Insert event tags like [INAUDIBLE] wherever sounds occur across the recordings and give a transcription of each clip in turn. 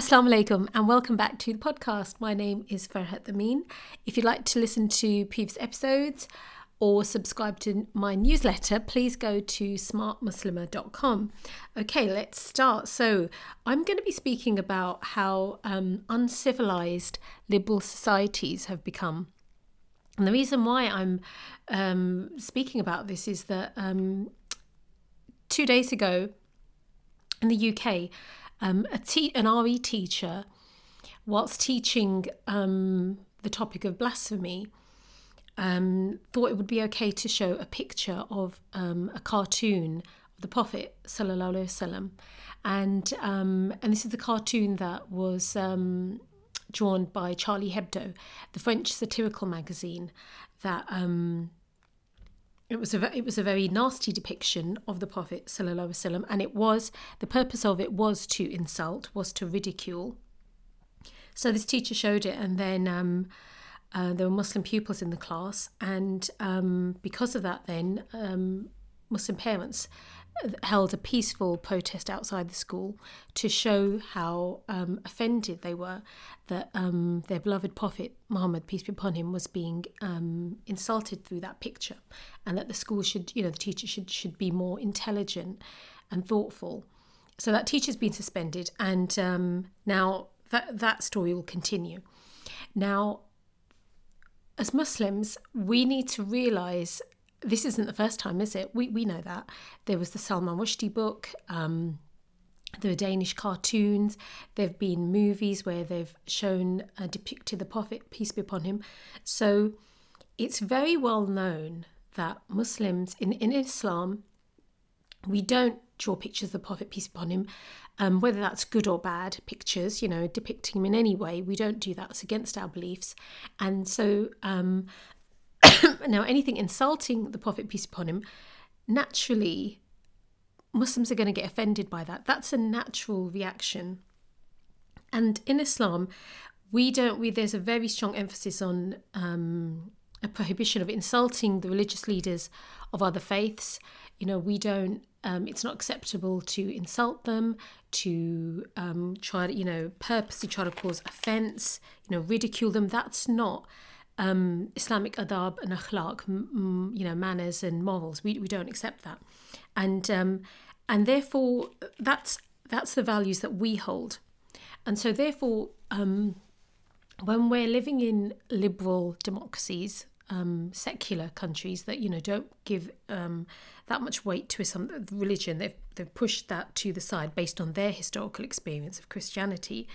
Assalamu alaikum and welcome back to the podcast. My name is Farhat Amin. If you'd like to listen to previous episodes or subscribe to my newsletter, please go to smartmuslimah.com. Okay, let's start. So, I'm going to be speaking about how um, uncivilized liberal societies have become. And the reason why I'm um, speaking about this is that um, two days ago in the UK, um, a te- an RE teacher, whilst teaching um, the topic of blasphemy, um, thought it would be okay to show a picture of um, a cartoon of the Prophet sallallahu alaihi and um, and this is the cartoon that was um, drawn by Charlie Hebdo, the French satirical magazine that it was a it was a very nasty depiction of the Prophet sallallahu and it was the purpose of it was to insult, was to ridicule. So this teacher showed it, and then um, uh, there were Muslim pupils in the class, and um, because of that, then um, Muslim parents held a peaceful protest outside the school to show how um, offended they were that um, their beloved Prophet Muhammad, peace be upon him, was being um, insulted through that picture, and that the school should, you know, the teacher should should be more intelligent and thoughtful. So that teacher's been suspended, and um, now that that story will continue. Now, as Muslims, we need to realise this isn't the first time, is it? We we know that there was the Salman Rushdie book. Um, there are Danish cartoons. There have been movies where they've shown uh, depicted the Prophet, peace be upon him. So it's very well known that Muslims in, in Islam, we don't draw pictures of the Prophet, peace be upon him, um, whether that's good or bad pictures, you know, depicting him in any way. We don't do that. It's against our beliefs. And so um, now, anything insulting the Prophet, peace upon him, naturally, Muslims are going to get offended by that. That's a natural reaction. And in Islam, we don't. We there's a very strong emphasis on um, a prohibition of insulting the religious leaders of other faiths. You know, we don't. Um, it's not acceptable to insult them, to um, try to, you know, purposely try to cause offence, you know, ridicule them. That's not um, Islamic adab and akhlaq, m- you know, manners and morals. We, we don't accept that, and um, and therefore that's that's the values that we hold, and so therefore um, when we're living in liberal democracies, um, secular countries that you know don't give um, that much weight to some religion, they've they've pushed that to the side based on their historical experience of Christianity.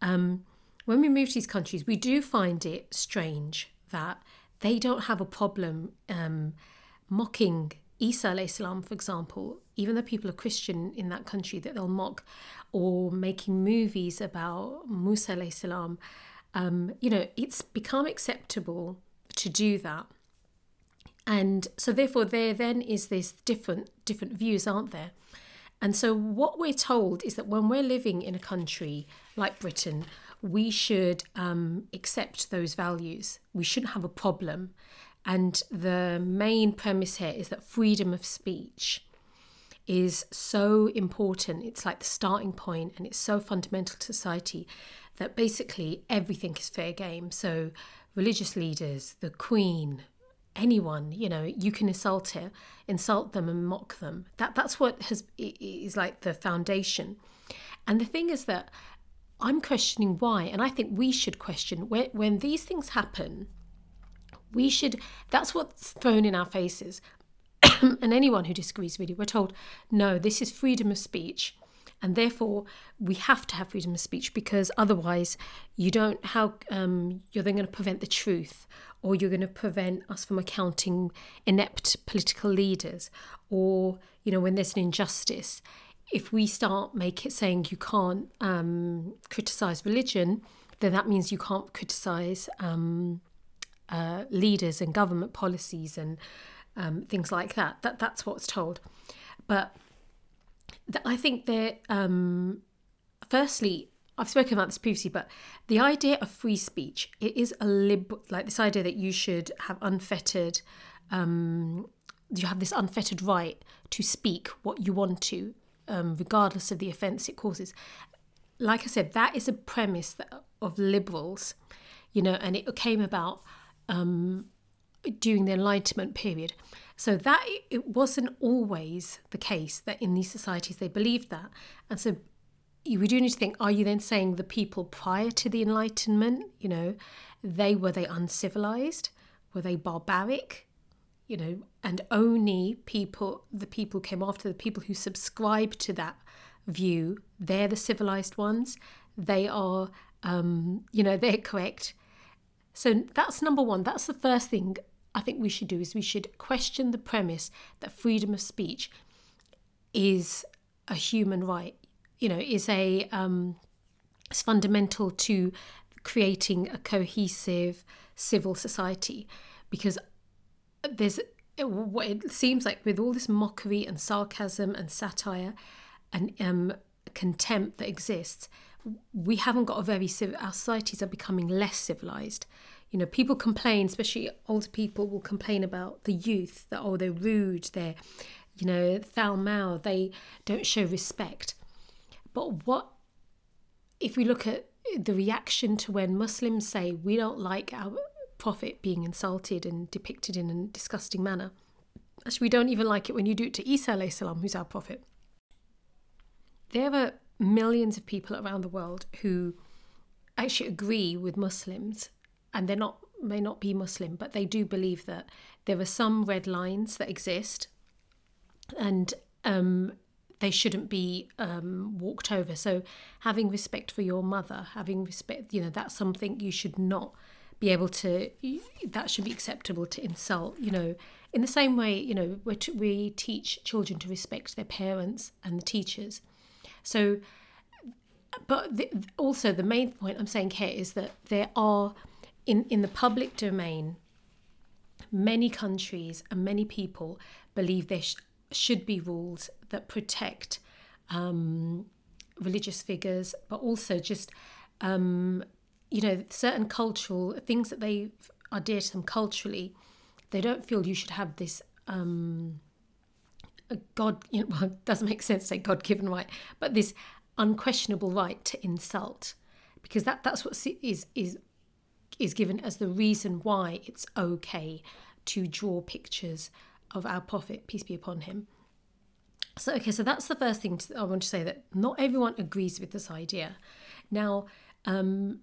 Um, when we move to these countries, we do find it strange that they don't have a problem um, mocking Isa salam, for example, even though people are Christian in that country, that they'll mock, or making movies about Musa salam. Um, you know, it's become acceptable to do that. And so therefore there then is this different different views, aren't there? And so what we're told is that when we're living in a country like Britain we should um, accept those values. We shouldn't have a problem. And the main premise here is that freedom of speech is so important. It's like the starting point and it's so fundamental to society that basically everything is fair game. So, religious leaders, the Queen, anyone, you know, you can insult her, insult them and mock them. That that's what has is like the foundation. And the thing is that I'm questioning why, and I think we should question when when these things happen. We should. That's what's thrown in our faces, [CLEARS THROAT] and anyone who disagrees, really, we're told, no, this is freedom of speech, and therefore we have to have freedom of speech because otherwise, you don't. How um, you're then going to prevent the truth, or you're going to prevent us from accounting inept political leaders, or you know when there's an injustice if we start make it saying you can't um, criticize religion, then that means you can't criticize um, uh, leaders and government policies and um, things like that. That that's what's told. But th- I think that um, firstly, I've spoken about this previously, but the idea of free speech it is a lib like this idea that you should have unfettered. Um, you have this unfettered right to speak what you want to um, regardless of the offence it causes. like I said, that is a premise that, of liberals, you know, and it came about um, during the Enlightenment period. So that it wasn't always the case that in these societies they believed that, and so we do need to think: Are you then saying the people prior to the Enlightenment, you know, they were they uncivilized, were they barbaric, you know, and only people, the people came after the people who subscribe to that view, they're the civilized ones. They are, um, you know, they're correct. So that's number one. That's the first thing I think we should do is we should question the premise that freedom of speech is a human right. You know, is a um, it's fundamental to creating a cohesive civil society, because there's what it seems like with all this mockery and sarcasm and satire and um, contempt that exists, we haven't got a very civil. Our societies are becoming less civilized you know, people complain, especially older people will complain about the youth that, oh, they're rude, they're, you know, foul mouthed, they don't show respect. But what, if we look at the reaction to when Muslims say we don't like our prophet being insulted and depicted in a disgusting manner, actually, we don't even like it when you do it to Isa, salam, who's our prophet. There are millions of people around the world who actually agree with Muslims and they're not may not be Muslim, but they do believe that there are some red lines that exist, and um, they shouldn't be um, walked over. So, having respect for your mother, having respect, you know, that's something you should not be able to. That should be acceptable to insult. You know, in the same way, you know, we we teach children to respect their parents and the teachers. So, but the, also the main point I'm saying here is that there are in, in the public domain, many countries and many people believe there sh- should be rules that protect um, religious figures, but also just, um, you know, certain cultural things that they are dear to them culturally. They don't feel you should have this. Um, God, [LAUGHS] you know, well, doesn't make sense to say God given right, but this unquestionable right to insult, because that that's what is is is given as the reason why it's okay to draw pictures of our prophet, peace be upon him. So, okay, so that's the first thing to, I want to say that not everyone agrees with this idea. Now, um,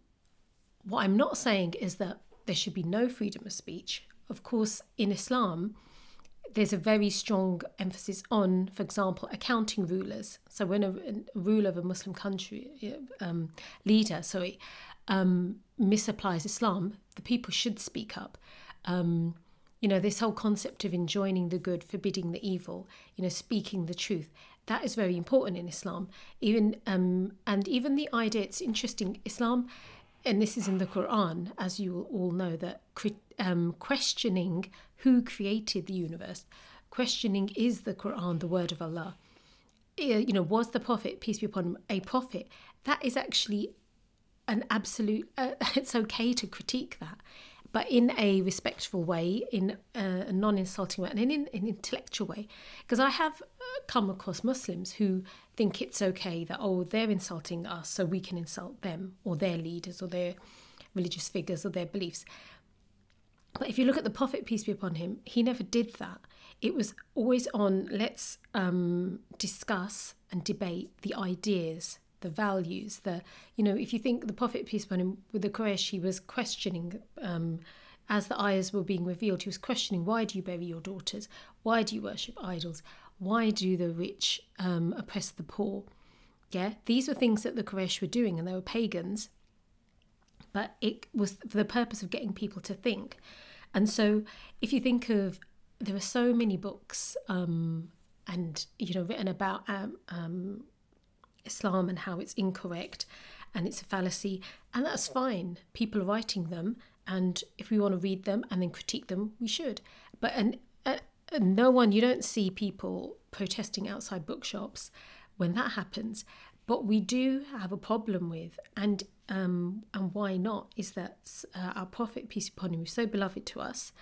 what I'm not saying is that there should be no freedom of speech. Of course, in Islam, there's a very strong emphasis on, for example, accounting rulers. So when a, a ruler of a Muslim country, um, leader, sorry, um, misapplies Islam, the people should speak up. Um, you know, this whole concept of enjoining the good, forbidding the evil, you know, speaking the truth, that is very important in Islam. Even um, and even the idea, it's interesting, Islam, and this is in the Quran, as you all know, that um, questioning who created the universe, questioning is the Quran, the word of Allah. You know, was the Prophet, peace be upon him, a prophet? That is actually an absolute uh, [LAUGHS] it's okay to critique that but in a respectful way in a non-insulting way and in an intellectual way. Because i have uh, come across muslims who think it's okay that oh they're insulting us so we can insult them or their leaders or their religious figures or their beliefs. But if you look at the prophet peace be upon him he never did that. It was always on let's um, discuss and debate the ideas the values, the you know, if you think the Prophet peace upon him with the Quraysh, he was questioning um, as the ayahs were being revealed, he was questioning why do you bury your daughters? Why do you worship idols? Why do the rich um, oppress the poor? Yeah, these were things that the Quraysh were doing, and they were pagans. But it was for the purpose of getting people to think. And so, if you think of, there are so many books um, and you know written about um, um, Islam and how it's incorrect and it's a fallacy, and that's fine. People are writing them, and if we want to read them and then critique them, we should. But and, uh, no one, you don't see people protesting outside bookshops when that happens. But we do have a problem with, and um, and why not, is that uh, our Prophet, peace upon him, who's so beloved to us,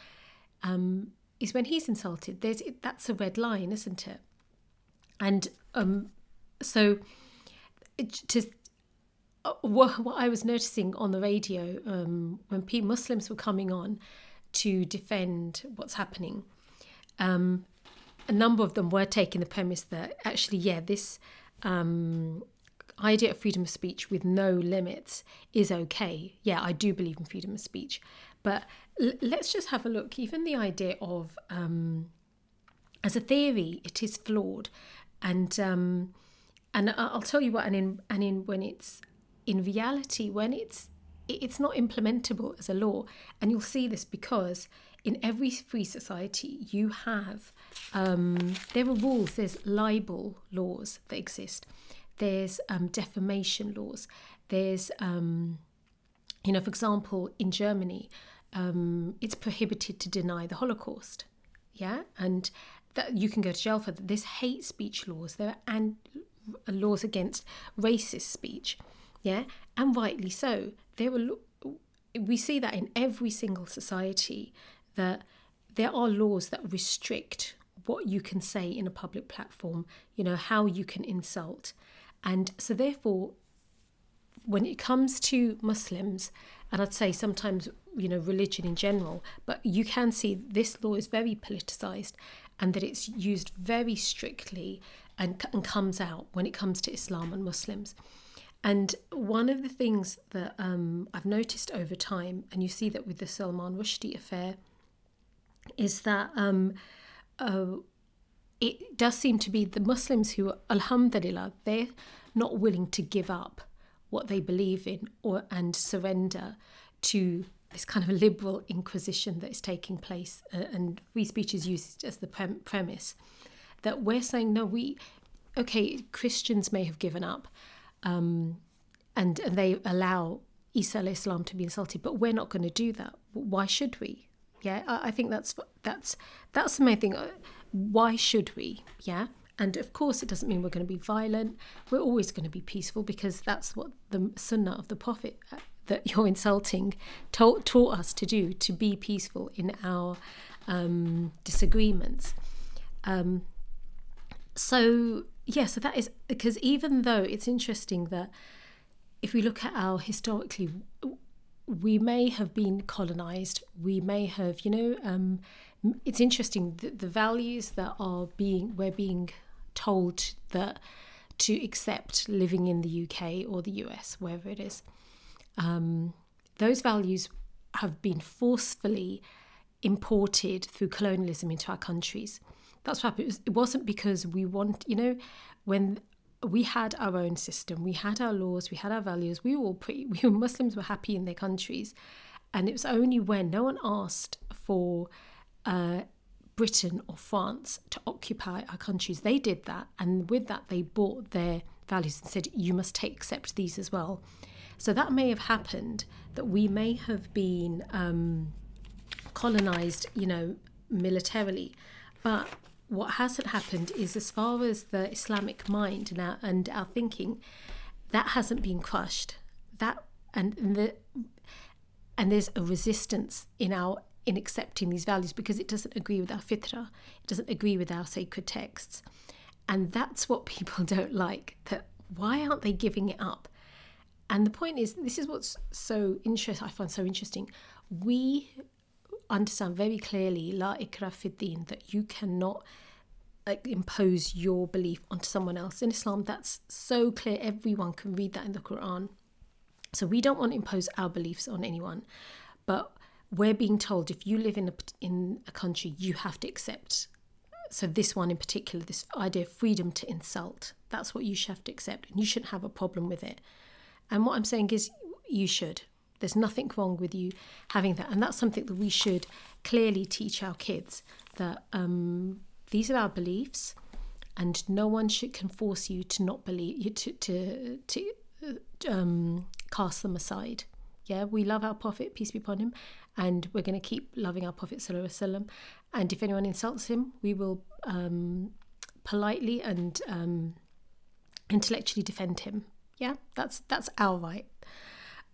um, is when he's insulted. There's that's a red line, isn't it? And um, so to uh, what, what I was noticing on the radio um, when P Muslims were coming on to defend what's happening, um, a number of them were taking the premise that actually, yeah, this um, idea of freedom of speech with no limits is okay. Yeah, I do believe in freedom of speech. But l- let's just have a look. Even the idea of, um, as a theory, it is flawed. And um, and I'll tell you what, and in and in when it's in reality, when it's it's not implementable as a law, and you'll see this because in every free society you have um, there are rules. There's libel laws that exist. There's um, defamation laws. There's um, you know, for example, in Germany, um, it's prohibited to deny the Holocaust. Yeah, and that you can go to jail for. There's hate speech laws. There are and laws against racist speech. Yeah, and rightly so. There are we see that in every single society that there are laws that restrict what you can say in a public platform. You know how you can insult, and so therefore, when it comes to Muslims, and I'd say sometimes you know religion in general, but you can see this law is very politicized, and that it's used very strictly and, and comes out when it comes to Islam and Muslims. And one of the things that um, I've noticed over time, and you see that with the Salman Rushdie affair, is that um, uh, it does seem to be the Muslims who, alhamdulillah, they're not willing to give up what they believe in or and surrender to this kind of liberal inquisition that is taking place, uh, and free speech is used as the pre- premise that we're saying no, we okay, Christians may have given up, um, and and they allow Isa Islam to be insulted, but we're not going to do that. Why should we? Yeah, I, I think that's that's that's the main thing. Why should we? Yeah. And of course, it doesn't mean we're going to be violent. We're always going to be peaceful because that's what the sunnah of the Prophet uh, that [LAUGHS] you're insulting taught, taught us to do, to be peaceful in our um, disagreements. Um, so, yeah, so that is because even though it's interesting that if we look at our historically, we may have been colonized, we may have, you know, um, it's interesting that the values that are being, we're being told that to accept living in the UK or the US, wherever it is um, those values have been forcefully imported through colonialism into our countries. That's happened. It wasn't because we want, you know, when we had our own system, we had our laws, we had our values, we were all pretty, [LAUGHS] we were, Muslims were happy in their countries. And it was only when no one asked for uh, Britain or France to occupy our countries, they did that. And with that, they bought their values and said, you must take, accept these as well. So that may have happened that we may have been um, colonized, you know, militarily. But what hasn't happened is, as far as the Islamic mind and our, and our thinking, that hasn't been crushed. That and, the and there's a resistance in our in accepting these values because it doesn't agree with our fitra, it doesn't agree with our sacred texts, and that's what [LAUGHS] people don't like. That why aren't they giving it up? And the point is, this is what's so interesting. I find so interesting. We understand very clearly, la ikra fiddin, that you cannot like, impose your belief onto someone else. In Islam, that's so clear. Everyone can read that in the Quran. So we don't want to impose our beliefs on anyone, but we're being told if you live in a in a country, you have to accept. So this one in particular, this idea of freedom to insult, that's what you should have to accept, and you shouldn't have a problem with it. And what I'm saying is, you should. There's nothing wrong with you having that. And that's something that we should clearly teach our kids that um, these are our beliefs and no one should can force you to not believe you to to to um, cast them aside. Yeah, we love our Prophet, peace be upon him, and we're going to keep loving our Prophet sallallahu And if anyone insults him, we will um, politely and um, intellectually defend him yeah, that's that's our right.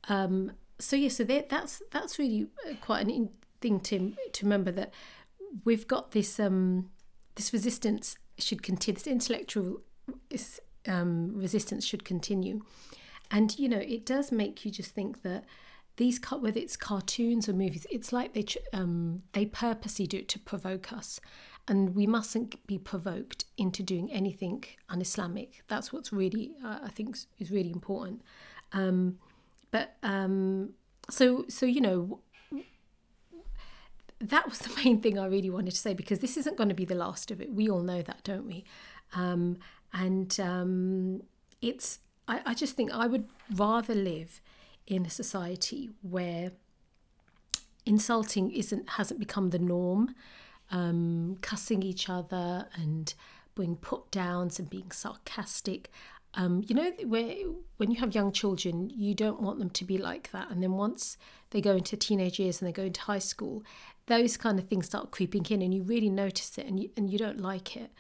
Um, so yeah, so that, that's that's really uh, quite an thing to to remember that we've got this um, this resistance should continue. This intellectual um, resistance should continue, and you know it does make you just think that these whether it's cartoons or movies it's like they um, they purposely do it to provoke us. And we mustn't be provoked into doing anything un-islamic. That's what's really uh, i think is really important. Um, but um, so so you know that was [LAUGHS] the main thing I really wanted to say because this isn't going to be the last of it. We all know that, don't we? Um, and um, it's I, I just think I would rather live in a society where insulting isn't hasn't become the norm, um, cussing each other and being put downs and being sarcastic. Um, you know, where when you have young children, you don't want them to be like that. And then once they go into teenage years and they go into high school, those kind of things start creeping in, and you really notice it, and you and you don't like it.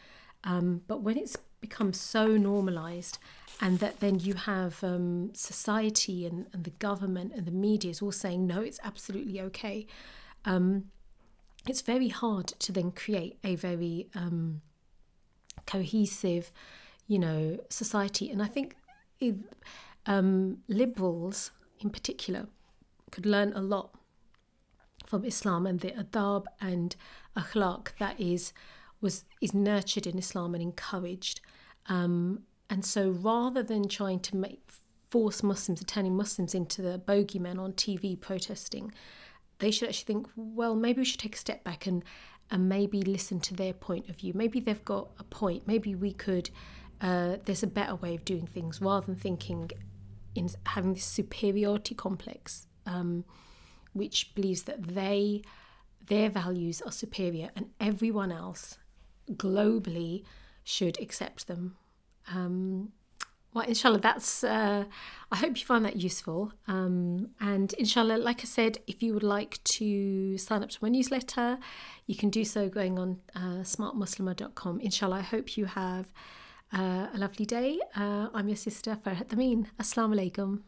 Um, but when it's become so normalized, and that then you have um, society and, and the government and the media is all saying no, it's absolutely okay. Um, it's very hard to then create a very um, cohesive you know, society. And I think um, liberals in particular could learn a lot from Islam and the adab and akhlaq that is was is nurtured in Islam and encouraged. Um, and so rather than trying to make force Muslims, turning Muslims into the bogeymen on TV protesting, they should actually think, well, maybe we should take a step back and and maybe listen to their point of view. Maybe they've got a point. Maybe we could uh, there's a better way of doing things rather than thinking in having this superiority complex, um, which believes that they their values are superior and everyone else globally should accept them. Um, well, inshallah, that's. Uh, I hope you find that useful. Um, and inshallah, like I said, if you would like to sign up to my newsletter, you can do so going on uh, smartmuslimah.com. Inshallah, I hope you have uh, a lovely day. Uh, I'm your sister Farhat Amin. Assalamu alaikum.